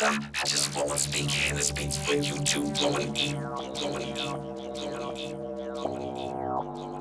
I just flow and speak, and this beats for you to blow and eat, blow and eat, blow and eat, blow and eat, blow and eat.